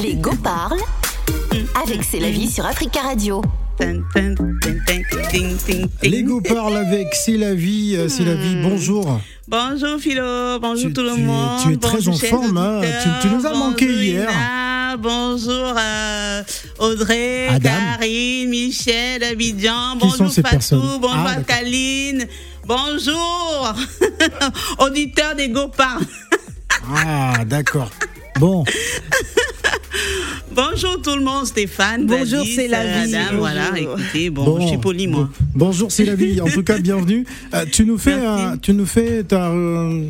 Les go parlent avec C'est la vie sur Africa Radio. Lego parle avec C'est la vie, euh, c'est la vie. Bonjour. Bonjour Philo, bonjour Tu- tout le tu monde. tu es très bonjour, en forme, hein. Tu- tu nous as manqué Bonjour, hier. Bonjour euh, Audrey, Adam. Karine, Michel, Abidjan. Qui bonjour sont ces Fatou, personnes bonjour Ah. Kaline. Bonjour auditeur des GoParts. Ah, d'accord. Bon, Bonjour tout le monde, Stéphane. Bonjour, c'est la euh, vie. Adam, Bonjour. voilà, écoutez, bon, bon. je suis poli moi. Bon. Bonjour, c'est la vie. En tout cas, bienvenue. Euh, tu nous fais, un- tu nous fais ta. euh,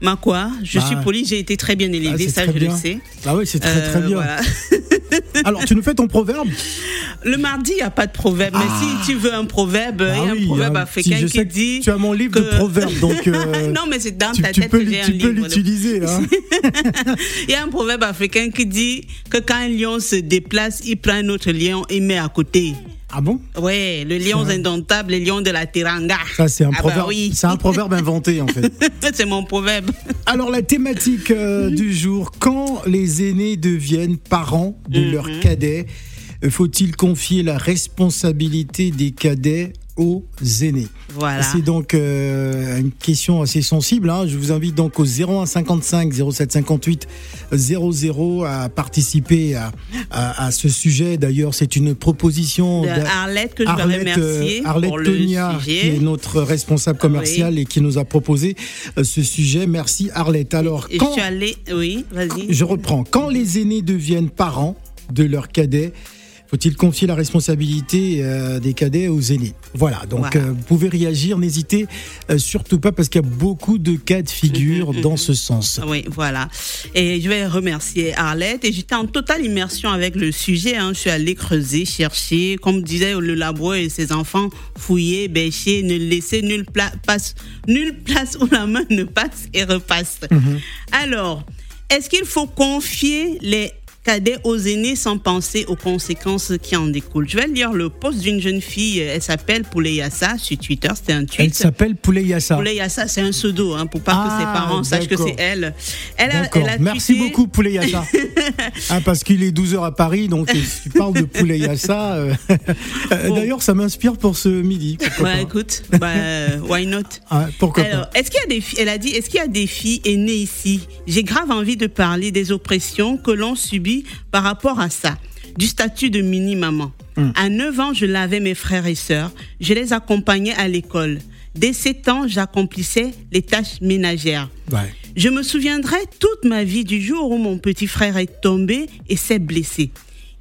Ma quoi? Je Bah. suis poli, j'ai été très bien ah, élevée, c'est ça je bien. le sais. Ah oui, c'est très très Euh, bien. voilà. Alors, tu nous fais ton proverbe Le mardi, il n'y a pas de proverbe. Mais Ah. si tu veux un proverbe, il Ah y a oui, un proverbe hein. africain Si, je qui sais dit. Tu as mon livre de proverbes, donc. euh, non, mais c'est dans tu, ta tu tête peux, j'ai un tu peux l'utiliser là. Il y a un proverbe africain qui dit que quand un lion se déplace, il prend un autre lion et met à côté. Ah bon? Ouais, le lion indomptable, le lion de la Teranga. Ça, c'est un Ah bah proverbe. oui. C'est un proverbe inventé en fait. c'est mon proverbe. Alors la thématique euh, du jour, quand les aînés deviennent parents de Mhm. leurs cadets, euh, faut-il confier la responsabilité des cadets aux aînés Voilà. C'est donc euh, une question assez sensible. hein. Je vous invite donc au 01 55 07 58 00 à participer à, à- à ce sujet. D'ailleurs, c'est une proposition De d'A- Arlette que je vais Arlette, remercier euh, Arlette pour le Tonia, qui sujet. est notre responsable commercial et qui nous a proposé euh, ce sujet. Merci Arlette. Alors, Et je quand, suis allée. Oui, vas-y. je reprends. Quand les aînés deviennent parents de leurs cadets, faut-il confier la responsabilité euh, des cadets aux aînés? Voilà, donc Voilà. euh, vous pouvez réagir, n'hésitez euh, surtout pas parce qu'il y a beaucoup de cas de figure dans ce sens. Oui, voilà. Et je vais remercier Arlette. Et j'étais en totale immersion avec le sujet. hein. Je suis allée creuser, chercher, comme disait le laboureur et ses enfants, fouiller, bêcher, ne laisser nulle, pla- passe, nulle place où la main ne passe et repasse. Mhm. Alors, est-ce qu'il faut confier les cadets aux aînés sans penser aux conséquences qui en découlent Je vais lire le post d'une jeune fille. Elle s'appelle Pouleyassa sur Twitter. C'était un tweet. Elle s'appelle Poulet Yassa. Poulet Yassa, c'est un pseudo, hein, pour pas Ah, que ses parents sachent que c'est elle. Elle a, D'accord. elle a Merci tweeté- beaucoup Poulet Yassa. Hein, parce qu'il est 12h à Paris, donc tu parles de Poulet Yassa. euh, euh, Bon. D'ailleurs, ça m'inspire pour ce midi. pas. écoute, bah, euh, why not? Ah, pourquoi Alors, pas est-ce qu'il y a des filles, elle a dit, est-ce qu'il y a des filles aînées ici? J'ai grave envie de parler des oppressions que l'on subit par rapport à ça, du statut de mini-maman. Hmm. À 9 ans, je lavais mes frères et sœurs, je les accompagnais à l'école. Dès 7 ans, j'accomplissais les tâches ménagères. Ouais. Je me souviendrai toute ma vie du jour où mon petit frère est tombé et s'est blessé.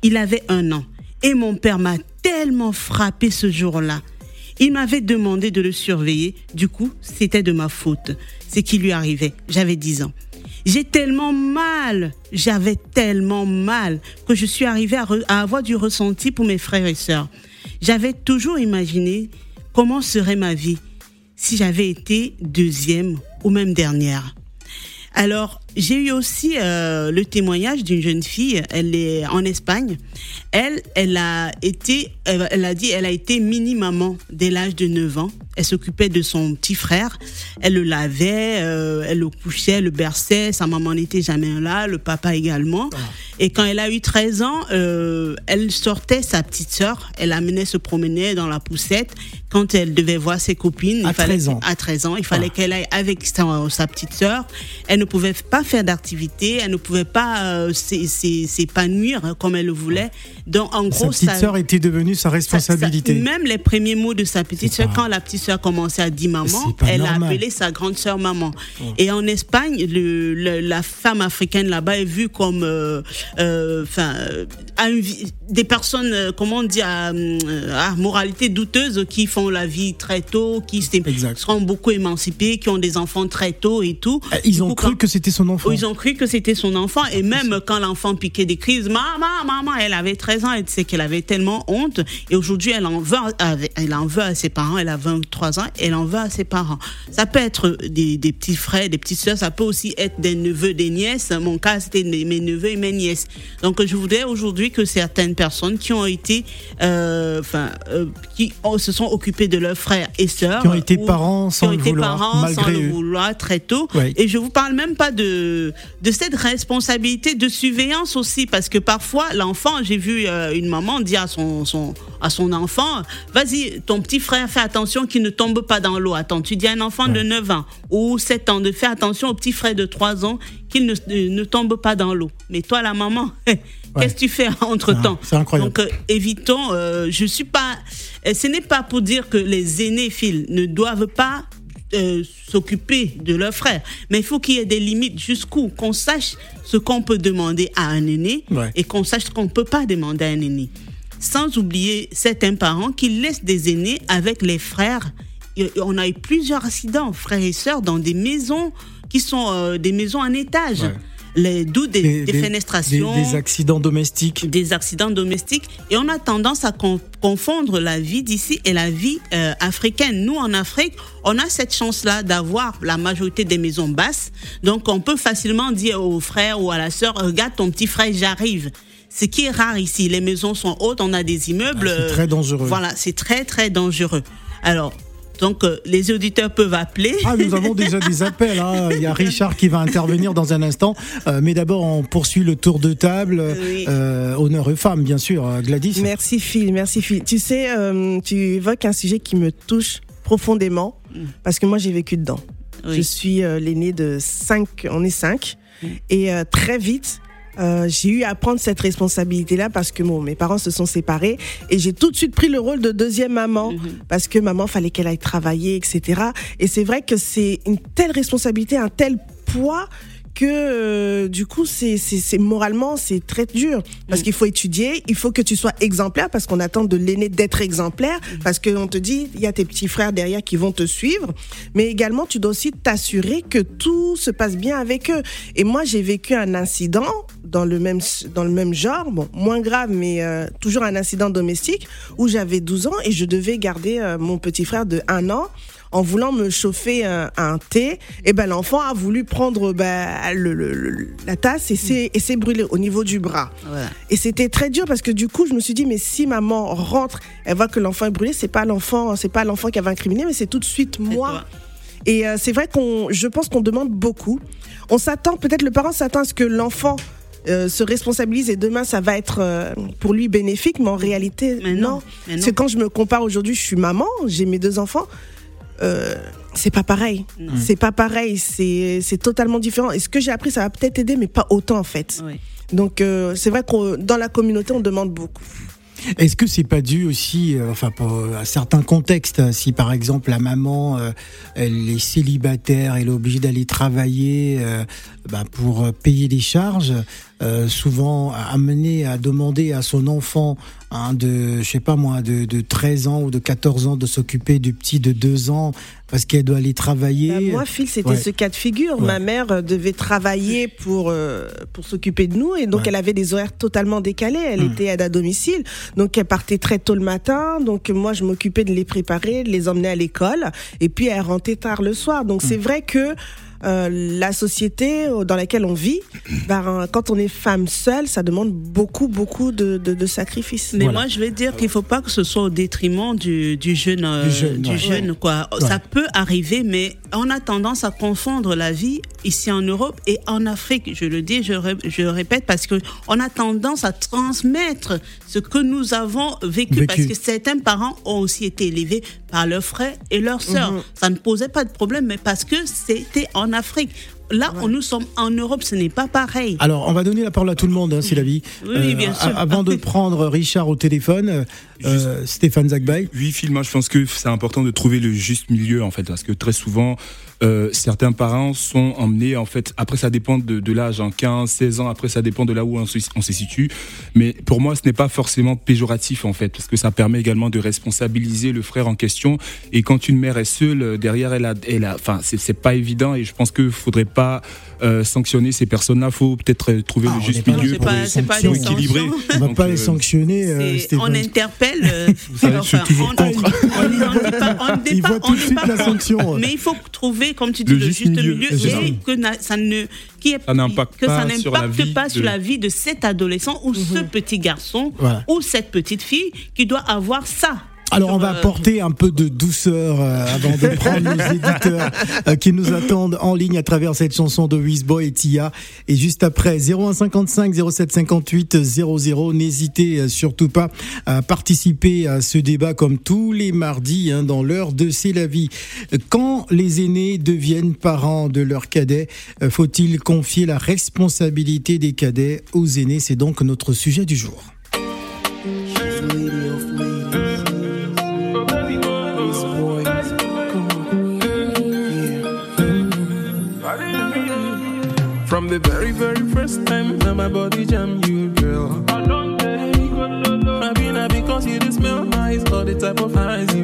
Il avait un an et mon père m'a tellement frappé ce jour-là. Il m'avait demandé de le surveiller, du coup c'était de ma faute. Ce qui lui arrivait, j'avais 10 ans. J'ai tellement mal, j'avais tellement mal que je suis arrivée à, avoir du ressenti pour mes frères et sœurs. J'avais toujours imaginé comment serait ma vie si j'avais été deuxième ou même dernière. Alors, j'ai eu aussi euh, le témoignage d'une jeune fille, elle est en Espagne. Elle, elle a été, elle, a dit, elle a été mini-maman dès l'âge de 9 ans. Elle s'occupait de son petit frère. Elle le lavait, euh, elle le couchait, le berçait. Sa maman n'était jamais là, le papa également. Et quand elle a eu 13 ans, euh, elle sortait sa petite sœur. Elle amenait se promener dans la poussette. Quand elle devait voir ses copines, À il fallait 13 ans. à 13 ans, il fallait Ah. qu'elle aille avec sa, sa petite sœur. Elle ne pouvait pas faire d'activité, elle ne pouvait pas euh, s'é- s'é- s'épanouir hein, comme elle le voulait. Donc, en Sa gros, petite ça- sœur était devenue sa responsabilité. ça- même les premiers mots de sa petite sœur, quand la petite sœur commençait à dire maman, elle a normal. appelé sa grande sœur maman. Et en Espagne, le, le- la femme africaine là-bas est vue comme, euh, euh, euh, à une vie- des personnes, comment on dit, à, à moralité douteuse, qui font la vie très tôt, qui seront beaucoup émancipées, qui ont des enfants très tôt et tout. Euh, Ils Du ont coup, cru quand- que c'était son enfant. Oh, ils ont cru que c'était son enfant et même quand l'enfant piquait des crises, maman, maman, elle avait 13 ans, elle disait qu'elle avait tellement honte et aujourd'hui elle en veut, à- elle en veut à ses parents, elle a 23 ans, elle en veut à ses parents. Ça peut être des, des petits frères, des petites sœurs, ça peut aussi être des neveux, des nièces. Mon cas c'était mes neveux et mes nièces. Donc je voudrais aujourd'hui que certaines personnes qui ont été, euh, enfin, euh, qui ont- se sont occupées de leurs frères et sœurs, Qui ont été ou parents sans qui ont le été vouloir, parents sans malgré le eux. vouloir très tôt. Ouais. Et je vous parle même pas de de, de cette responsabilité de surveillance aussi, parce que parfois, l'enfant, j'ai vu euh, une maman dire à son, son, à son enfant, vas-y, ton petit frère, fais attention qu'il ne tombe pas dans l'eau. Attends, tu dis à un enfant de 9 ans ou 7 ans de faire attention au petit frère de 3 ans qu'il ne, ne tombe pas dans l'eau. Mais toi, la maman, qu'est-ce que tu fais entre-temps C'est incroyable. Donc, euh, évitons, euh, je suis pas... ce n'est pas pour dire que les aînés, Phil, ne doivent pas euh, s'occuper de leurs frères. Mais il faut qu'il y ait des limites jusqu'où qu'on sache ce qu'on peut demander à un aîné Ouais. et qu'on sache ce qu'on ne peut pas demander à un aîné. Sans oublier certains parents qui laissent des aînés avec les frères. Et On a eu plusieurs accidents, frères et sœurs, dans des maisons qui sont euh, des maisons en étage. Ouais. Les, d'où des, des fenestrations des- des accidents domestiques. des accidents domestiques et on a tendance à con- confondre la vie d'ici et la vie euh, africaine. Nous, en Afrique, on a cette chance-là d'avoir la majorité des maisons basses. Donc, on peut facilement dire au frère ou à la sœur, regarde ton petit frère, j'arrive. Ce qui est rare ici, les maisons sont hautes, on a des immeubles. Ah, c'est très dangereux. Voilà, c'est très, très dangereux. Alors, donc, euh, les auditeurs peuvent appeler. Ah, nous avons déjà des appels. hein. Il y a Richard qui va intervenir dans un instant. Euh, mais d'abord, on poursuit le tour de table. Oui. Euh, honneur aux femmes, bien sûr. Gladys. Merci Phil, merci Phil. Tu sais, euh, tu évoques un sujet qui me touche profondément parce que moi j'ai vécu dedans. Oui. Je suis euh, l'aîné de cinq, on est cinq, et euh, très vite. Euh, j'ai eu à prendre cette responsabilité-là parce que bon, mes parents se sont séparés et j'ai tout de suite pris le rôle de deuxième maman parce que maman fallait qu'elle aille travailler, etc. Et c'est vrai que c'est une telle responsabilité, un tel poids que euh, du coup c'est c'est c'est- moralement c'est très dur. Parce qu'il faut étudier, il faut que tu sois exemplaire parce qu'on attend de l'aîné d'être exemplaire parce qu'on te dit il y a tes petits frères derrière qui vont te suivre, mais également tu dois aussi t'assurer que tout se passe bien avec eux. Et moi j'ai vécu un incident dans le même dans le même genre, bon moins grave mais euh, toujours un incident domestique où j'avais 12 ans et je devais garder euh, mon petit frère de un an en voulant me chauffer un, un thé, et ben l'enfant a voulu prendre ben, le, le- le- la tasse et s'est et brûlé au niveau du bras. Voilà. Et c'était très dur parce que du coup, je me suis dit mais si maman rentre, elle voit que l'enfant est brûlé, c'est pas l'enfant, c'est pas l'enfant qui avait incriminé, mais c'est tout de suite moi. toi. Et euh, c'est vrai qu'on, je pense qu'on demande beaucoup. On s'attend, peut-être le parent s'attend à ce que l'enfant euh, se responsabilise et demain ça va être euh, pour lui bénéfique, mais en réalité Mais non, non. C'est quand je me compare aujourd'hui, je suis maman, j'ai mes deux enfants. Euh, c'est pas pareil. C'est pas pareil. C'est c'est totalement différent. Et ce que j'ai appris, ça va peut-être aider, mais pas autant en fait. Oui. Donc euh, c'est vrai que dans la communauté, on demande beaucoup. Est-ce que c'est pas dû aussi, euh, enfin, pour, à certains contextes, si par exemple la maman, euh, elle est célibataire, elle est obligée d'aller travailler euh, bah, pour payer les charges, euh, souvent amenée à demander à son enfant hein, de, je sais pas moi, de, de 13 ans ou de 14 ans de s'occuper du petit de 2 ans parce qu'elle doit aller travailler. Bah, moi, Phil, c'était Ouais. ce cas de figure. Ouais. Ma mère euh, devait travailler pour euh, pour s'occuper de nous et donc Ouais. elle avait des horaires totalement décalés. Elle Hmm. était aide à domicile, donc elle partait très tôt le matin. Donc moi, je m'occupais de les préparer, de les emmener à l'école et puis elle rentrait tard le soir. Donc Hmm. c'est vrai que euh, la société euh, dans laquelle on vit, ben, quand on est femme seule, ça demande beaucoup, beaucoup de, de, de sacrifices. Mais Voilà. moi, je vais dire qu'il faut pas que ce soit au détriment du, du jeune, euh, Du jeune, ouais. jeune, quoi. Ouais. Ça peut arriver, mais on a tendance à confondre la vie ici en Europe et en Afrique. Je le dis, je, ré- je le répète, parce que on a tendance à transmettre ce que nous avons vécu, Vécu. parce que certains parents ont aussi été élevés par leurs frères et leurs sœurs. Mhm. Ça ne posait pas de problème, mais parce que c'était en Afrique. Là, où nous sommes en Europe, ce n'est pas pareil. Alors, on va donner la parole à tout le monde, hein, c'est la vie. Oui, bien sûr. a- Avant de prendre Richard au téléphone, euh, Stéphane Zagbay. Oui, Phil, moi je pense que c'est important de trouver le juste milieu en fait, parce que très souvent, euh, certains parents sont emmenés en fait, après ça dépend de, de l'âge, en 15, 16 ans, après ça dépend de là où on se, on se situe, mais pour moi ce n'est pas forcément péjoratif en fait, parce que ça permet également de responsabiliser le frère en question, et quand une mère est seule, euh, derrière elle a, elle a enfin c'est c'est pas évident, et je pense qu'il faudrait pas euh, sanctionner ces personnes-là, faut peut-être euh, trouver Ah, le juste pas- milieu c'est pour pas- les pas sanctions des équilibrées. On va pas euh, les sanctionner, euh, on interpelle. euh, savez, je suis toujours on- contre. on- on dit- on dit pas- Il pas- pas la sanction. Mais il faut trouver, comme tu dis, Le juste milieu, et que ça ne qui est- Ça n'impacte que ça pas sur la n'impacte vie pas sur de- la vie de cet adolescent ou ce petit garçon Voilà. ou cette petite fille qui doit avoir ça alors on va euh, apporter un peu de douceur euh, avant de prendre nos éditeurs euh, qui nous attendent en ligne à travers cette chanson de Wizboy et Tia. Et juste après 0155 0758 00, n'hésitez surtout pas à participer à ce débat comme tous les mardis hein, dans l'heure de C'est la vie. Quand les aînés deviennent parents de leurs cadets, faut-il confier la responsabilité des cadets aux aînés? C'est donc notre sujet du jour. the type of eyes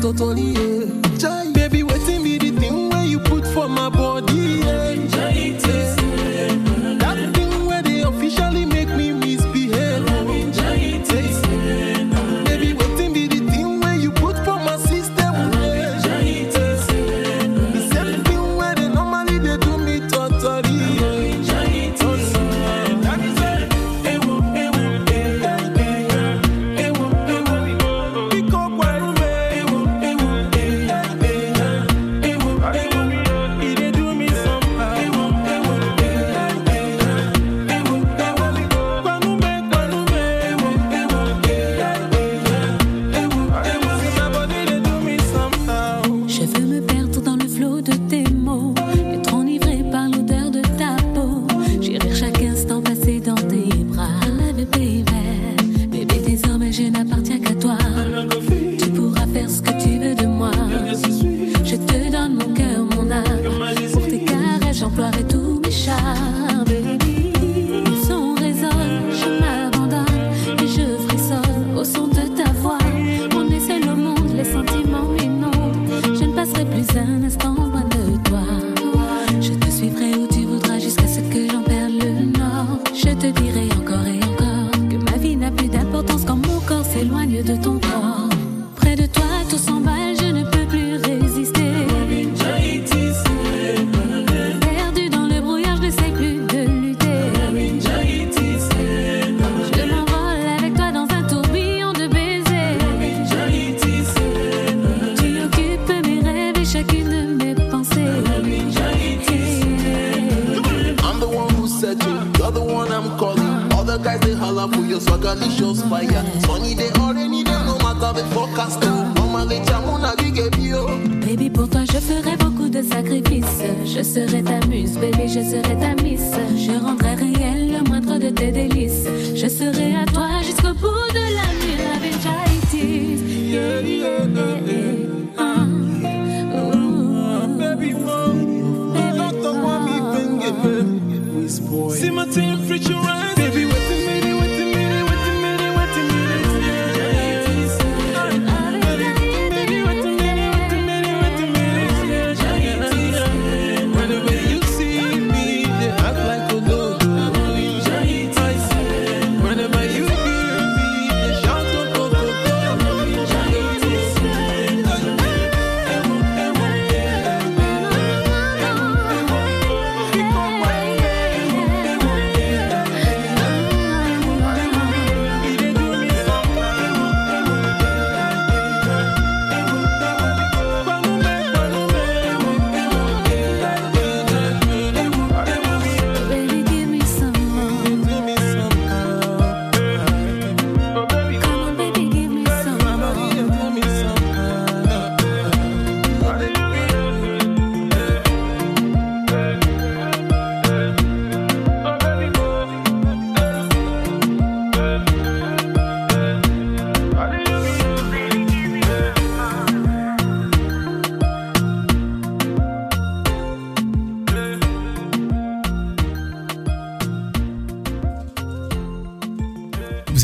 と取り Je serai ta muse, bébé, je serai ta miss. Je rendrai réel le moindre de tes délices. Je serai à toi jusqu'au bout de la nuit. La Baby,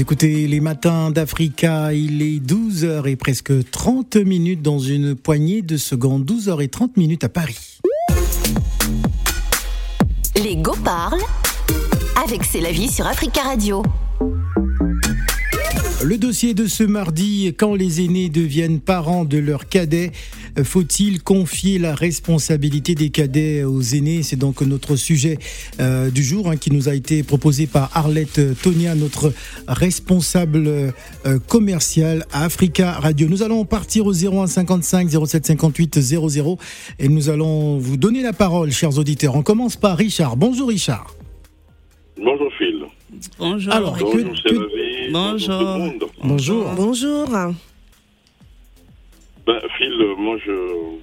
écoutez les matins d'Africa, il est 12h et presque 30 minutes dans une poignée de secondes, 12h et 30 minutes à Paris. Les Go parlent avec C'est la vie sur Africa Radio. Le dossier de ce mardi, quand les aînés deviennent parents de leurs cadets, faut-il confier la responsabilité des cadets aux aînés? C'est donc notre sujet euh, du jour hein, qui nous a été proposé par Arlette Tonia, notre responsable euh, commerciale à Africa Radio. Nous allons partir au 01 55 07 58 00 et nous allons vous donner la parole, chers auditeurs. On commence par Richard. Bonjour Richard. Bonjour Phil. Bonjour. Alors, Bonjour que- que-. Bonjour. tout le monde. Bonjour. Bonjour. Ben, Phil, moi je,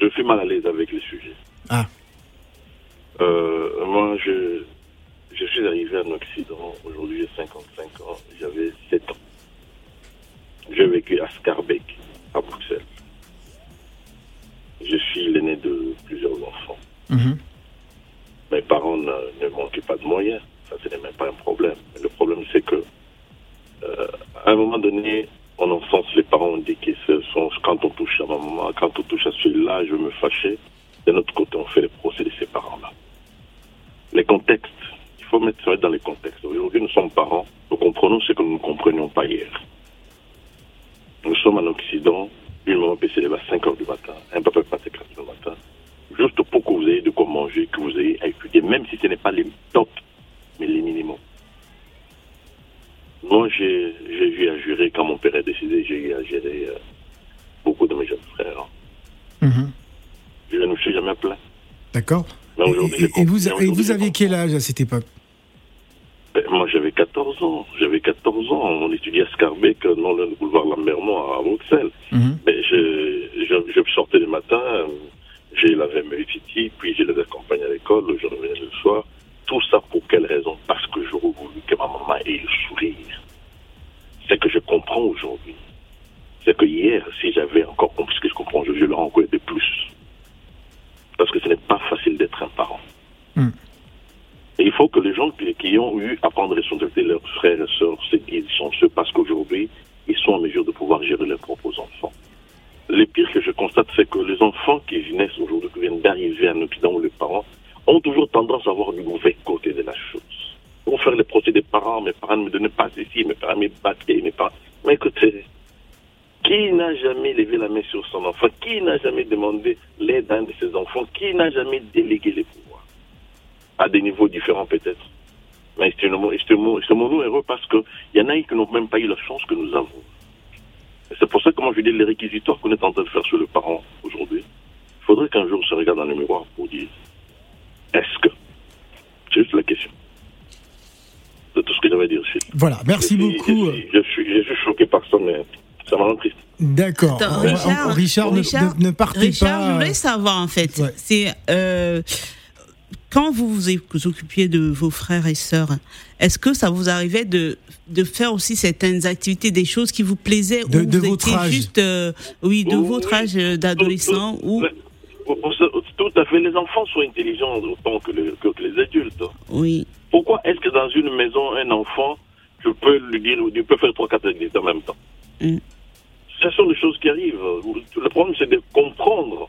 je suis mal à l'aise avec les sujets. Ah. Euh, moi je, je suis arrivé en Occident, aujourd'hui j'ai 55 ans, j'avais 7 ans. J'ai vécu à Scarbeck, à Bruxelles. Je suis l'aîné de plusieurs enfants. Mhm. Mes parents ne, ne manquaient pas de moyens. Ça, ce n'est même pas un problème. Le problème, c'est que, euh, à un moment donné, en enfance, les parents ont dit que ce sont, quand on touche à ma maman, quand on touche à celui-là, je me fâchais. De notre côté, on fait les procès de ces parents-là. Les contextes, il faut mettre ça dans les contextes. Aujourd'hui, nous sommes parents, nous comprenons ce que nous ne comprenions pas hier. Nous sommes en Occident, une maman peut se lever à 5 heures du matin, un papa peut passer 4 heures du matin, juste pour que vous ayez de quoi manger, que vous ayez à étudier, même si ce n'est pas les top, mais les minimums. Moi, j'ai eu à gérer, quand mon père est décédé, j'ai eu à gérer euh, beaucoup de mes jeunes frères. Mhm. Je ne me suis jamais plaint. D'accord. Et, et- j'ai et vous, et vous aviez quel âge à cette époque? Ben, Moi, j'avais 14 ans. J'avais 14 ans. On étudiait à Scarbeck, euh, dans le boulevard Lambermont, à Bruxelles. Mais je, je, je sortais le matin, j'ai lavé mes petits, puis je les accompagnais à l'école, je revenais le soir. Tout ça pour quelle raison? Parce que j'aurais voulu que ma maman ait le sourire. C'est que je comprends aujourd'hui. C'est que hier, si j'avais encore compris ce que je comprends, je, je l'aurais encore de plus. Parce que ce n'est pas facile d'être un parent. Mm. Et il faut que les gens qui, ont eu à prendre responsabilité de leurs frères et sœurs se disent sont ceux parce qu'aujourd'hui, ils sont en mesure de pouvoir gérer leurs propres enfants. Le pire que je constate, c'est que les enfants qui naissent aujourd'hui, qui viennent d'arriver en Occident où les parents ont toujours tendance à voir du mauvais côté de la chose. Pour faire les procès des parents, mes parents ne me donnaient pas ceci, mes parents me battaient, mes parents. Mais écoutez, qui n'a jamais levé la main sur son enfant? Qui n'a jamais demandé l'aide d'un de ses enfants? Qui n'a jamais délégué les pouvoirs? À des niveaux différents peut-être. Mais c'est nous heureux parce qu'il y en a qui n'ont même pas eu la chance que nous avons. C'est pour ça que moi je dis les réquisitoires qu'on est en train de faire sur le parent aujourd'hui. Il faudrait qu'un jour on se regarde dans le miroir pour dire est-ce que C'est juste la question. C'est tout ce que j'avais à dire. Voilà, merci beaucoup. Je suis, je, suis, je suis choqué par ça, mais ça m'a rendu triste. D'accord. Richard, on- Richard, ne- Richard, ne, ne partez Richard, pas. je voulais savoir en fait, Ouais. c'est euh, quand vous vous occupiez de vos frères et sœurs, est-ce que ça vous arrivait de, de faire aussi certaines activités, des choses qui vous plaisaient De- ou de vous votre étiez âge. juste, euh, oui, de Oui, votre oui. âge euh, d'adolescent Tout- ou tout- à fait. Les enfants sont intelligents autant que, le- que- que les adultes. oui, Pourquoi est-ce que dans une maison, un enfant, je peux lui dire, tu peux faire trois, quatre activités en même temps Mm. Ce sont des choses qui arrivent. Le problème, c'est de comprendre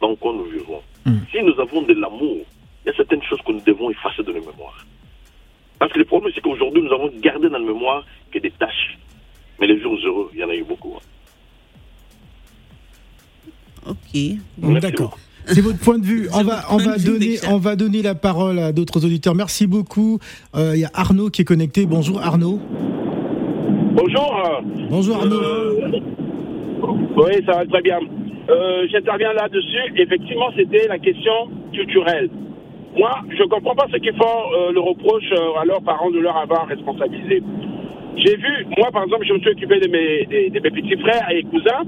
dans quoi nous vivons. Mm. Si nous avons de l'amour, il y a certaines choses que nous devons effacer de nos mémoires. Parce que le problème, c'est qu'aujourd'hui, nous avons gardé dans la mémoire que des tâches. Mais les jours heureux, il y en a eu beaucoup. hein. Ok. Bon, D'accord. C'est votre point de vue. On va, on va donner, on va donner la parole à d'autres auditeurs. Merci beaucoup. Euh, Il y a Arnaud qui est connecté. Bonjour Arnaud. Bonjour. Bonjour Arnaud. Euh, oui, ça va très bien. Euh, J'interviens là-dessus. Effectivement, c'était la question culturelle. Moi, je ne comprends pas ce qu'ils font euh, le reproche euh, à leurs parents de leur avoir responsabilisé. J'ai vu, moi par exemple, je me suis occupé de mes, des- de mes petits frères et cousins.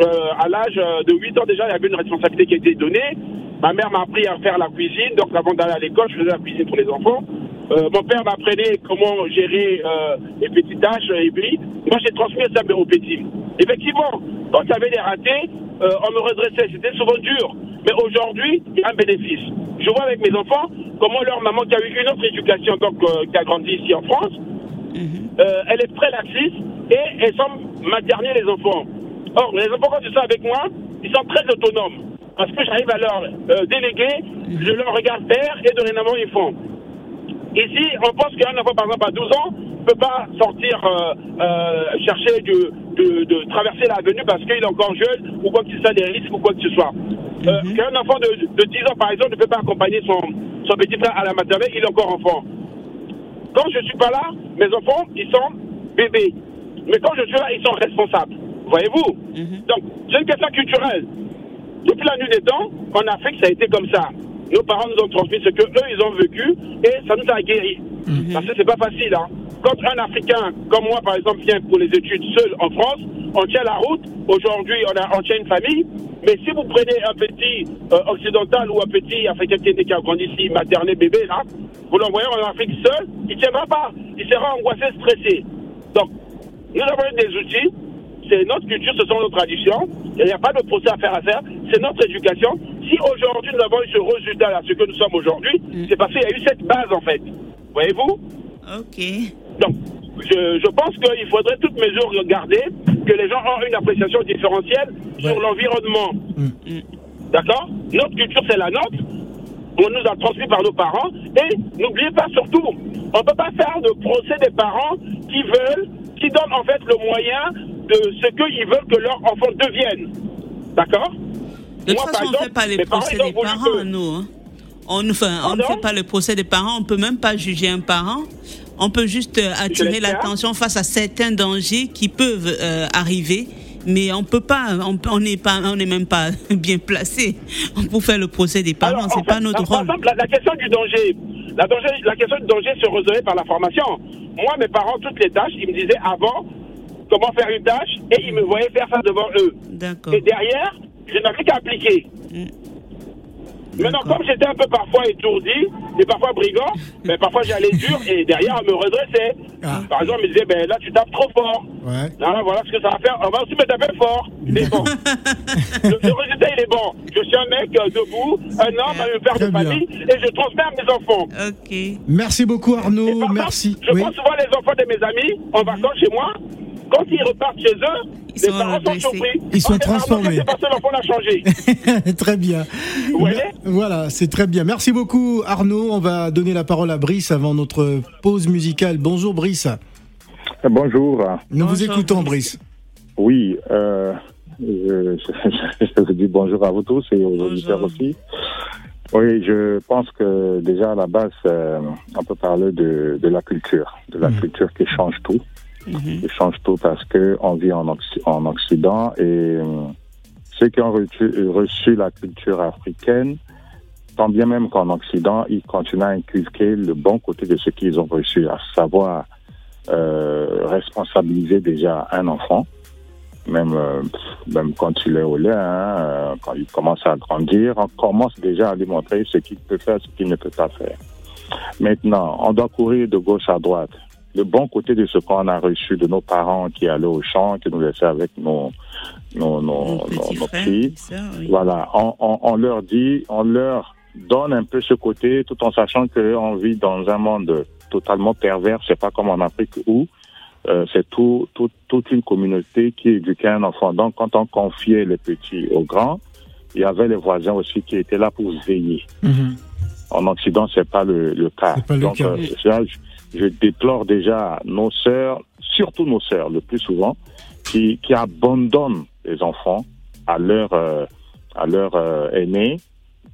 Euh, à l'âge de 8 ans déjà, il y avait une responsabilité qui a été donnée. Ma mère m'a appris à faire la cuisine, donc avant d'aller à l'école, je faisais la cuisine pour les enfants. Euh, mon père m'apprenait comment gérer euh, les petites tâches euh, hybrides. Moi, j'ai transmis ça aux petits. Effectivement, quand avait des ratés, euh, on me redressait. C'était souvent dur. Mais aujourd'hui, il y a un bénéfice. Je vois avec mes enfants comment leur maman, qui a eu une autre éducation, donc euh, qui a grandi ici en France, euh, elle est prélaxiste et elle semble materner les enfants. Or, les enfants, quand ils sont avec moi, ils sont très autonomes. Parce que j'arrive à leur euh, déléguer, je leur regarde faire et dorénavant ils font. Ici, on pense qu'un enfant, par exemple, à 12 ans, ne peut pas sortir euh, euh, chercher de, de, de traverser l'avenue parce qu'il est encore jeune ou quoi qu'il soit des risques ou quoi que ce soit. Euh, Qu'un enfant de, de 10 ans, par exemple, ne peut pas accompagner son, son petit frère à la maternelle, il est encore enfant. Quand je suis pas là, mes enfants, ils sont bébés. Mais quand je suis là, ils sont responsables. Voyez-vous Donc, c'est une question culturelle. Depuis la nuit des temps, en Afrique, ça a été comme ça. Nos parents nous ont transmis ce que eux ils ont vécu et ça nous a guéri. Parce que c'est pas facile. Hein. Quand un Africain comme moi, par exemple, vient pour les études seul en France, on tient la route. Aujourd'hui, on, a, on tient une famille. Mais si vous prenez un petit euh, occidental ou un petit Africain qui a grandi ici, materné, bébé, là, vous l'envoyez en Afrique seul, il ne tiendra pas. Il sera angoissé, stressé. Donc, nous avons des outils c'est notre culture, ce sont nos traditions. Il n'y a pas de procès à faire à faire. C'est notre éducation. Si aujourd'hui nous avons eu ce résultat à ce que nous sommes aujourd'hui, c'est parce qu'il y a eu cette base en fait. Voyez-vous? Ok. Donc, je, je pense qu'il faudrait toutes mesures regarder, que les gens ont une appréciation différentielle sur l'environnement. D'accord? Notre culture, c'est la nôtre. On nous a transmis par nos parents. Et n'oubliez pas surtout, on ne peut pas faire de procès des parents qui veulent, qui donnent en fait le moyen de ce qu'ils veulent que leurs enfants deviennent. D'accord De toute Moi, par façon, on ne exemple, fait pas les procès des parents, que- nous. hein. On, enfin, on ne fait pas le procès des parents. On peut même pas juger un parent. On peut juste euh, attirer l'attention face à certains dangers qui peuvent euh, arriver. Mais on peut pas, on n'est pas, on n'est même pas bien placé pour faire le procès des parents. C'est fait, pas notre par rôle. exemple, la, la question du danger, la, danger, la question du danger se résolvait par la formation. Moi, mes parents, toutes les tâches, ils me disaient avant comment faire une tâche et ils me voyaient faire ça devant eux. D'accord. Et derrière, je n'avais qu'à appliquer. Maintenant, D'accord. comme j'étais un peu parfois étourdi et parfois brigand, ben, parfois j'allais dur et derrière on me redressait. Ah. Par exemple, ils me disaient, ben là tu tapes trop fort. Ouais. Alors voilà ce que ça va faire. On va aussi me taper fort. Mais bon. le, le résultat, il est bon. Je suis un mec euh, debout, un homme, un père Très de bien. famille, et je transmets à mes enfants. Ok. Merci beaucoup Arnaud, merci. je Oui. prends souvent les enfants de mes amis en vacances chez moi. Quand ils repartent chez eux, Ils les sont parents sont surpris. Ils sont Oh, Arnaud, transformés. qu'est-ce qui s'est passé L'enfant l'a changé. très bien. Voilà, c'est très bien. Merci beaucoup Arnaud. On va donner la parole à Brice avant notre pause musicale. Bonjour Brice. Bonjour. Nous vous écoutons Brice. Brice. Oui, euh, je, je vous dis bonjour à vous tous et aux Bonjour. auditeurs aussi. Oui, je pense que déjà à la base, euh, on peut parler de, de la culture, de la Mhm. culture qui change tout, Mhm. qui change tout parce que on vit en, Occ- en Occident et euh, ceux qui ont reçu, la culture africaine, tant bien même qu'en Occident, ils continuent à inculquer le bon côté de ce qu'ils ont reçu, à savoir euh, responsabiliser déjà un enfant, même, euh, même quand il est au lait, hein, quand il commence à grandir, on commence déjà à lui montrer ce qu'il peut faire, ce qu'il ne peut pas faire. Maintenant, on doit courir de gauche à droite. Le bon côté de ce qu'on a reçu de nos parents qui allaient au champ, qui nous laissaient avec nos, nos, oui. Voilà, on, on, on leur dit, on leur donne un peu ce côté, tout en sachant qu'on vit dans un monde totalement pervers. C'est pas comme en Afrique où euh, c'est tout, tout, toute une communauté qui éduquait un enfant. Donc, quand on confiait les petits aux grands, il y avait les voisins aussi qui étaient là pour veiller. Mhm. En Occident, c'est pas le, le cas. Pas le Donc, cas. euh, je, déplore déjà nos sœurs, surtout nos sœurs, le plus souvent, qui, qui abandonnent les enfants à leur, euh, à leur euh, aînés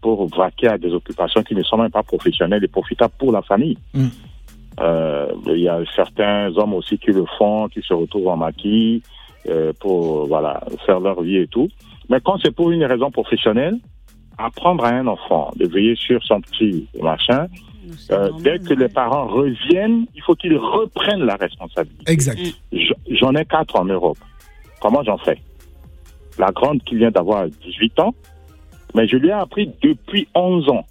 pour vaquer à des occupations qui ne sont même pas professionnelles et profitables pour la famille. Mm. Euh, Il y a certains hommes aussi qui le font, qui se retrouvent en maquis euh, pour voilà faire leur vie et tout. Mais quand c'est pour une raison professionnelle, apprendre à un enfant de veiller sur son petit machin, euh, dès que les ouais. parents reviennent, il faut qu'ils reprennent la responsabilité. Exact. J- J'en ai quatre en Europe. Comment j'en fais? La grande qui vient d'avoir 18 ans, mais je lui ai appris depuis 11 ans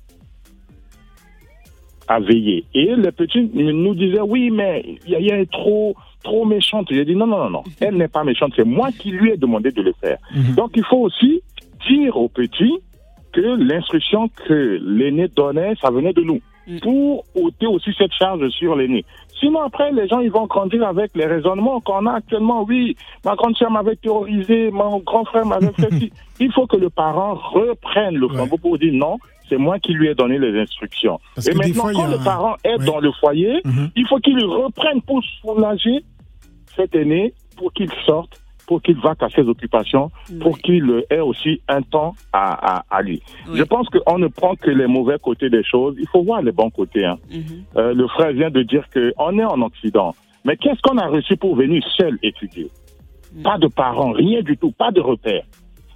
à veiller. Et les petits nous disaient, oui, mais Yaya est trop, trop méchante. J'ai dit, non, non, non, non, elle n'est pas méchante, c'est moi qui lui ai demandé de le faire. Mhm. Donc il faut aussi dire aux petits que l'instruction que l'aîné donnait, ça venait de nous. Pour ôter aussi cette charge sur l'aîné. Sinon, après, les gens, ils vont grandir avec les raisonnements qu'on a actuellement. Oui, ma grande sœur m'avait terrorisé, mon grand frère m'avait fait ci. Il faut que le parent reprenne le flambeau pour dire non, c'est moi qui lui ai donné les instructions. Parce Et maintenant, fois, quand a le parent est Ouais. dans le foyer, Mhm. il faut qu'il reprenne pour soulager cet aîné, pour qu'il sorte, pour qu'il va à ses occupations, pour qu'il euh, ait aussi un temps à, à, à lui. Oui. Je pense qu'on ne prend que les mauvais côtés des choses. Il faut voir les bons côtés. Hein. Mhm. Euh, le frère vient de dire qu'on est en Occident. Mais qu'est-ce qu'on a reçu pour venir seul étudier? Pas de parents, rien du tout, pas de repères.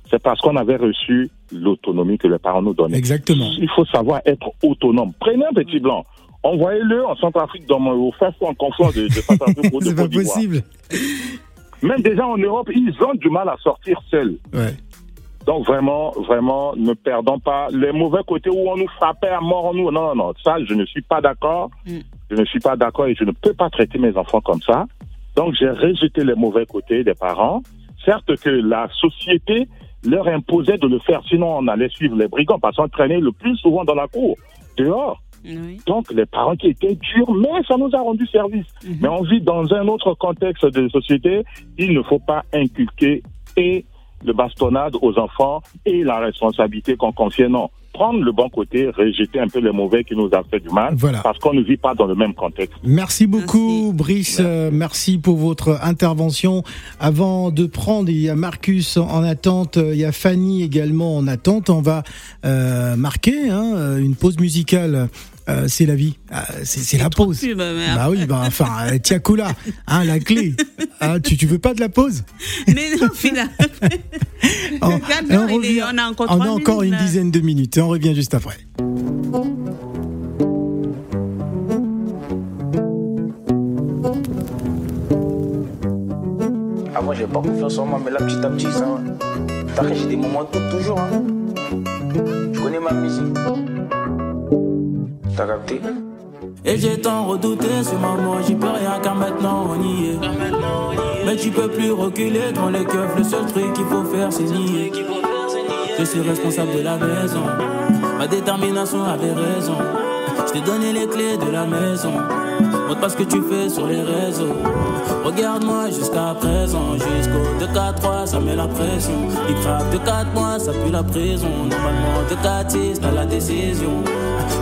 C'est parce qu'on avait reçu l'autonomie que les parents nous donnaient. Exactement. Il faut savoir être autonome. Prenez un petit blanc. Envoyez-le en Centrafrique, dans, au fin fond, en confort de, de Centrafrique ou de C'est pas possible. Même déjà en Europe, ils ont du mal à sortir seuls. Ouais. Donc vraiment, vraiment, ne perdons pas les mauvais côtés où on nous frappait à mort en nous. Non, non, non, ça, je ne suis pas d'accord. Mm. Je ne suis pas d'accord et je ne peux pas traiter mes enfants comme ça. Donc j'ai rejeté les mauvais côtés des parents. Certes que la société leur imposait de le faire, sinon on allait suivre les brigands parce qu'on traînait le plus souvent dans la cour, dehors. Oui. Donc les parents qui étaient durs, mais ça nous a rendu service. Mhm. Mais on vit dans un autre contexte de société. Il ne faut pas inculquer et le bastonnade aux enfants et la responsabilité qu'on confie. Non. Prendre le bon côté, rejeter un peu les mauvais qui nous a fait du mal, Voilà. parce qu'on ne vit pas dans le même contexte. Merci beaucoup, Merci. Brice. Euh, merci pour votre intervention. Avant de prendre, il y a Marcus en attente, euh, il y a Fanny également en attente. On va euh, marquer hein, euh, une pause musicale. Euh, c'est la vie, Ah, c'est la pause. Bah. Bah oui, bah enfin, euh, Tiakoula, hein, la clé. Ah, tu, tu veux pas de la pause? Mais non, finalement. on, on est- revient- on a encore on a trois encore minutes, une là. dizaine de minutes et on revient juste après. Avant, j'ai pas confiance en moi, mais là, petit à petit, ça j'ai des moments de doute toujours. Hein. Je connais ma musique. T'as capté Et j'ai tant redouté ce moment, j'y peux rien car maintenant on y est. Mais tu peux plus reculer dans les keufs, le seul truc qu'il faut faire c'est nier. Je suis responsable de la maison, ma détermination avait raison. Je t'ai donné les clés de la maison, montre pas ce que tu fais sur les réseaux. Regarde-moi jusqu'à présent, jusqu'au 2-4-3, ça met la pression. Il craque de 4 mois, ça pue la prison. Normalement, de 4-6, t'as la décision.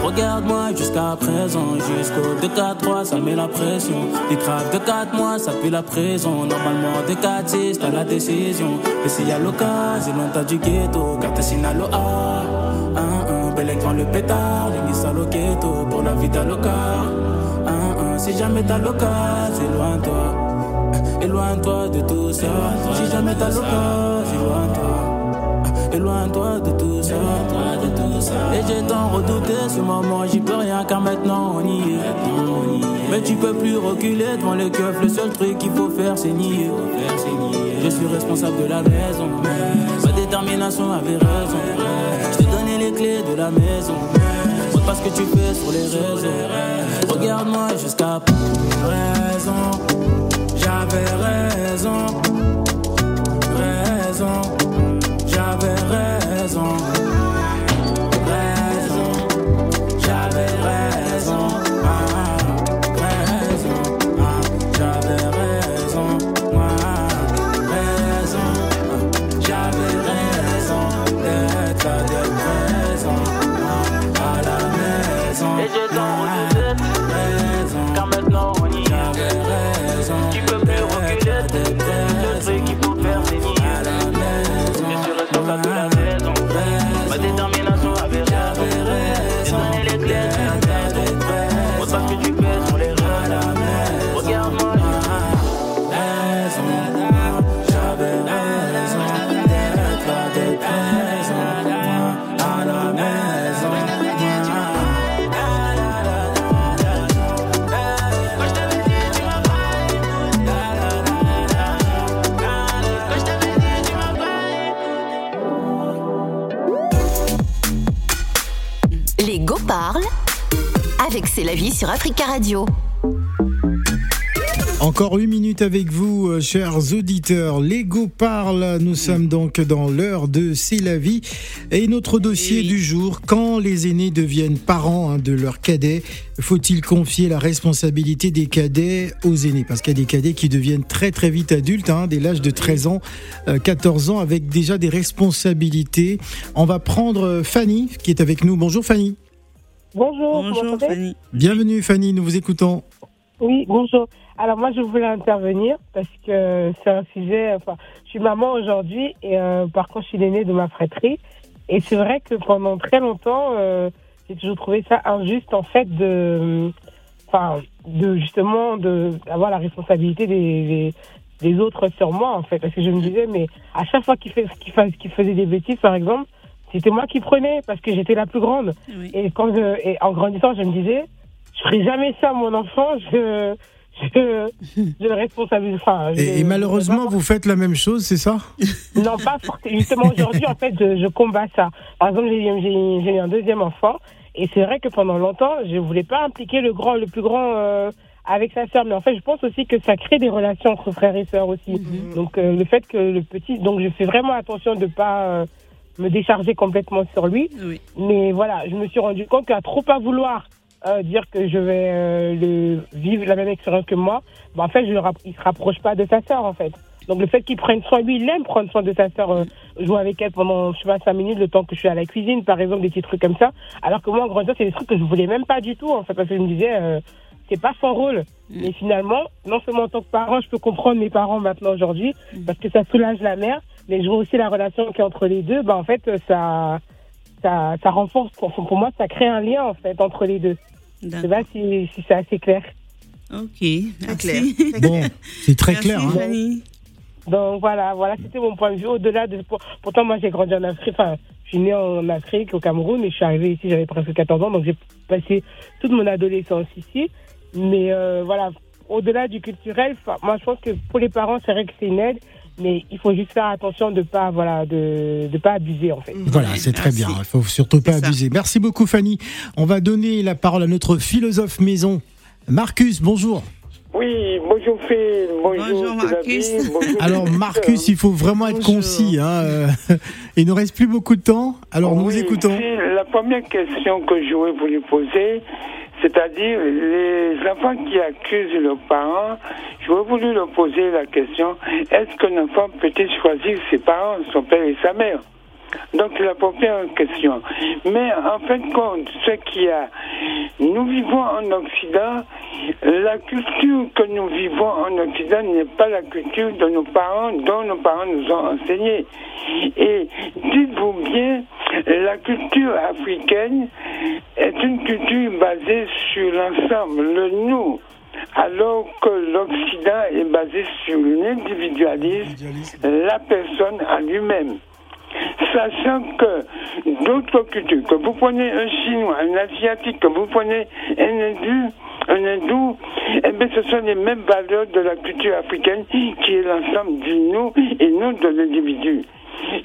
Regarde-moi jusqu'à présent, jusqu'au 2-4-3, ça met la pression. Il craque de 4 mois, ça pue la prison. Normalement, de 4-6, t'as la décision. Et s'il y a l'occasion, loin t'as du ghetto, car t'es Sinaloa. Un, un, bel écran, le pétard, l'unissal au ghetto, pour la vie local. Un, un, si jamais t'as l'occasion, éloigne-toi. Éloigne-toi de tout ça. Si jamais t'as l'occasion, éloigne-toi. Éloigne-toi de tout ça. Et j'ai tant redouté ce moment, j'y peux rien car maintenant on y est. Mais tu peux plus reculer devant les keufs, le seul truc qu'il faut faire c'est nier. Je suis responsable de la maison. Ma détermination avait raison. Je t'ai donné les clés de la maison. Montre pas ce que tu fais sur les réseaux. Regarde-moi jusqu'à raison. J'avais. Raison. Raison. Raison. Sur Africa Radio. Encore une minute avec vous, euh, chers auditeurs. L'ego parle. Nous sommes donc dans l'heure de C'est la vie. Et notre dossier du jour, quand les aînés deviennent parents hein, de leurs cadets, faut-il confier la responsabilité des cadets aux aînés? Parce qu'il y a des cadets qui deviennent très très vite adultes, hein, dès l'âge de 13 ans, euh, 14 ans, avec déjà des responsabilités. On va prendre euh, Fanny, qui est avec nous. Bonjour Fanny. Bonjour, Bonjour Fanny. Bienvenue Fanny, nous vous écoutons. Oui, bonjour. Alors moi, je voulais intervenir parce que c'est un sujet. Enfin, je suis maman aujourd'hui et euh, par contre, je suis l'aînée de ma fratrie. Et c'est vrai que pendant très longtemps, euh, j'ai toujours trouvé ça injuste en fait de, enfin, de justement de d'avoir la responsabilité des, des, des autres sur moi en fait, parce que je me disais mais à chaque fois qu'il fait qu'il qu'il faisait des bêtises par exemple, c'était moi qui prenais parce que j'étais la plus grande. Oui. Et quand je, et en grandissant, je me disais, je ferai jamais ça à mon enfant. Je, je, je le responsabilise. Enfin, je- Et, et malheureusement, vous faites la même chose, c'est ça? Non, pas forcément. Justement, aujourd'hui, en fait, je, je combats ça. Par exemple, j'ai j'ai- j'ai eu un deuxième enfant. Et c'est vrai que pendant longtemps, je voulais pas impliquer le grand, le plus grand euh, avec sa sœur. Mais en fait, je pense aussi que ça crée des relations entre frères et sœurs aussi. Donc, euh, le fait que le petit. Donc, je fais vraiment attention de pas euh, me décharger complètement sur lui. Oui. Mais voilà, je me suis rendu compte qu'à trop pas vouloir euh, dire que je vais euh, le vivre la même expérience que moi, bah, en fait, je le il se rapproche pas de sa sœur, en fait. Donc le fait qu'il prenne soin, lui, il aime prendre soin de sa sœur, euh, jouer avec elle pendant, je sais pas, cinq minutes, le temps que je suis à la cuisine, par exemple, des petits trucs comme ça. Alors que moi, en grandissant, c'est des trucs que je voulais même pas du tout, en fait, parce que je me disais, euh, c'est pas son rôle. Mais finalement, non seulement en tant que parent, je peux comprendre mes parents maintenant aujourd'hui, parce que ça soulage la mère, mais je vois aussi la relation qu'il y a entre les deux, bah en fait, ça, ça, ça renforce, pour, pour moi, ça crée un lien, en fait, entre les deux. Je sais D'accord. pas si, si c'est assez clair. Ok, merci. clair. Bon, c'est très Merci, clair. hein. Donc voilà, voilà, c'était mon point de vue. Au-delà de, pour- pourtant moi j'ai grandi en Afrique, enfin, je suis né en Afrique, au Cameroun, et je suis arrivé ici, j'avais presque 14 ans, donc j'ai passé toute mon adolescence ici. Mais euh, voilà, au-delà du culturel, moi je pense que pour les parents, c'est vrai que c'est une aide, mais il faut juste faire attention de pas, voilà, de, de pas abuser en fait. Voilà, c'est très Merci. bien. Il faut surtout pas ça. abuser. Merci beaucoup, Fanny. On va donner la parole à notre philosophe maison, Marcus. Bonjour. Oui, bonjour Phil, bonjour, Bonjour, Marcus. Bonjour Alors, Marcus, il faut vraiment être Bonjour. concis. Hein. Il ne reste plus beaucoup de temps. Alors, nous écoutons. Phil, la première question que j'aurais voulu poser, c'est-à-dire les enfants qui accusent leurs parents, j'aurais voulu leur poser la question est-ce qu'un enfant peut-il choisir ses parents, son père et sa mère? Donc la première question. Mais en fin de compte, ce qu'il y a, nous vivons en Occident, la culture que nous vivons en Occident n'est pas la culture de nos parents, dont nos parents nous ont enseigné. Et dites-vous bien, la culture africaine est une culture basée sur l'ensemble, le nous alors que l'Occident est basé sur l'individualisme, la personne à lui-même. Sachant que d'autres cultures, que vous prenez un Chinois, un Asiatique, que vous prenez un Hindou, un hindou, eh bien, ce sont les mêmes valeurs de la culture africaine qui est l'ensemble du nous et non de l'individu.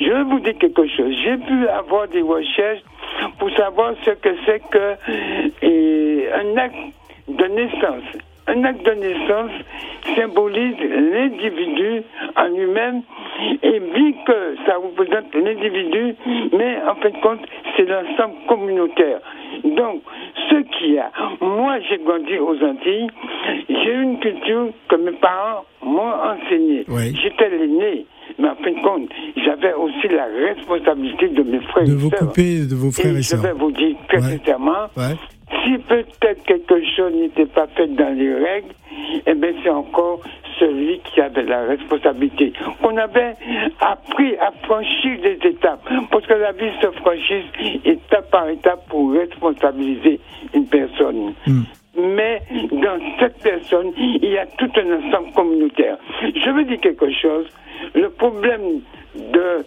Je vais vous dire quelque chose. J'ai pu avoir des recherches pour savoir ce que c'est que eh, un acte de naissance. Un acte de naissance symbolise l'individu en lui-même et bien que ça représente l'individu, mais en fin de compte, c'est l'ensemble communautaire. Donc, ce qu'il y a, moi j'ai grandi aux Antilles, j'ai une culture que mes parents m'ont enseignée. Oui. J'étais l'aîné, mais en fin de compte, j'avais aussi la responsabilité de mes frères De et vous sœurs. couper de vos frères et je sœurs. vais vous dire très Ouais. sincèrement, Ouais. Si peut-être quelque chose n'était pas fait dans les règles, eh bien c'est encore celui qui avait la responsabilité. Qu'on avait appris à franchir des étapes. Parce que la vie se franchit étape par étape pour responsabiliser une personne. Mais dans cette personne, il y a tout un ensemble communautaire. Je veux dire quelque chose. Le problème de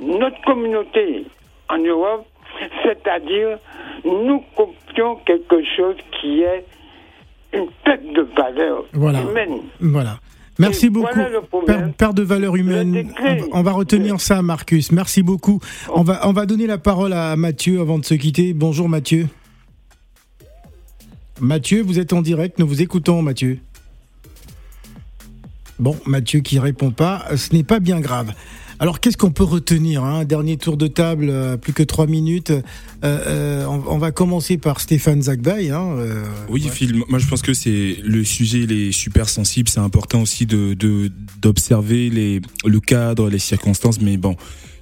notre communauté en Europe, c'est-à-dire nous copions quelque chose qui est une tête de valeur Voilà. humaine. Voilà. Merci Et beaucoup. voilà de valeur humaine. On va retenir ça, Marcus. Merci beaucoup. On va, on va donner la parole à Mathieu avant de se quitter. Bonjour, Mathieu. Mathieu, vous êtes en direct. Nous vous écoutons, Mathieu. Bon, Mathieu qui répond pas, ce n'est pas bien grave. Alors qu'est-ce qu'on peut retenir hein? Dernier tour de table, euh, plus que trois minutes. Euh, euh, on, on va commencer par Stéphane Zagbaï. Hein, euh, Oui, ouais. Phil, moi je pense que c'est le sujet, il est super sensible. C'est important aussi de d'observer les le cadre, les circonstances, mais bon.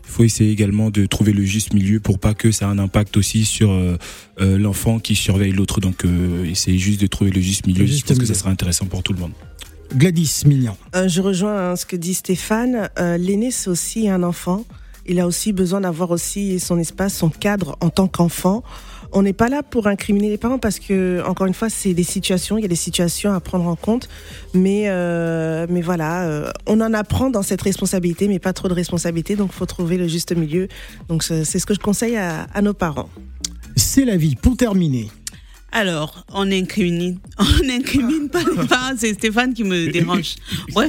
Il faut essayer également de trouver le juste milieu pour pas que ça ait un impact aussi sur euh, euh, l'enfant qui surveille l'autre. Donc, euh, essayer juste de trouver le juste milieu. Le Je juste pense que ça sera intéressant pour tout le monde. Gladys Mignon. Euh, je rejoins hein, ce que dit Stéphane. Euh, L'aîné, c'est aussi un enfant. Il a aussi besoin d'avoir aussi son espace, son cadre en tant qu'enfant. On n'est pas là pour incriminer les parents parce que, encore une fois, c'est des situations. Il y a des situations à prendre en compte. Mais, euh, mais voilà, euh, on en apprend dans cette responsabilité, mais pas trop de responsabilité. Donc, faut trouver le juste milieu. Donc, c'est c'est ce que je conseille à, à nos parents. C'est la vie. Pour terminer. Alors, on n'incrimine, on n'incrimine pas les parents, c'est Stéphane qui me dérange. Ouais,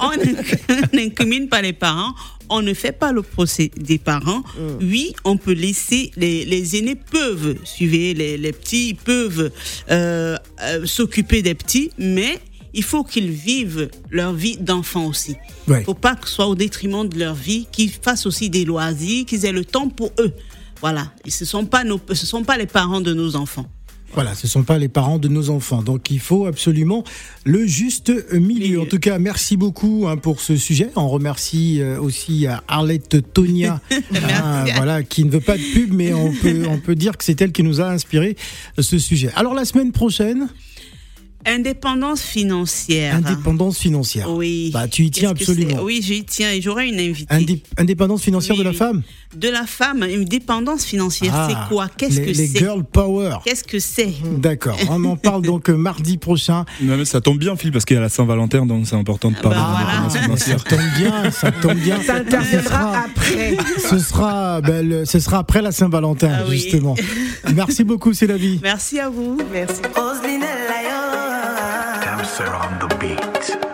on on n'incrimine pas les parents, on ne fait pas le procès des parents. Oui, on peut laisser, les, les aînés peuvent suivre les, les petits, peuvent euh, euh, s'occuper des petits, mais il faut qu'ils vivent leur vie d'enfant aussi. Il Ouais. ne faut pas que ce soit au détriment de leur vie, qu'ils fassent aussi des loisirs, qu'ils aient le temps pour eux. Voilà, Et ce ne sont, pas nos- ce sont pas les parents de nos enfants. Voilà, ce sont pas les parents de nos enfants. Donc il faut absolument le juste milieu. En tout cas, merci beaucoup hein, pour ce sujet. On remercie euh, aussi à Arlette Tonia, hein, voilà, qui ne veut pas de pub, mais on peut, on peut dire que c'est elle qui nous a inspiré euh, ce sujet. Alors la semaine prochaine, Indépendance financière. indépendance financière. Oui. Bah, tu y tiens absolument. Oui, j'y tiens et j'aurai une invitée. Indé- indépendance financière Oui, de la oui. femme De la femme, une dépendance financière, Ah, c'est quoi? Qu'est-ce les- que les c'est? girl power. Qu'est-ce que c'est? D'accord, on en parle donc euh, mardi prochain. Non, mais ça tombe bien, Phil, parce qu'il y a la Saint-Valentin, donc c'est important de parler bah de voilà. l'indépendance Ça financière. tombe bien, ça tombe bien. Ça interviendra après. Ce sera, ben, le- ce sera après la Saint-Valentin, Ah oui. justement. Merci beaucoup, c'est la vie. Merci à vous. Merci. are on the beat.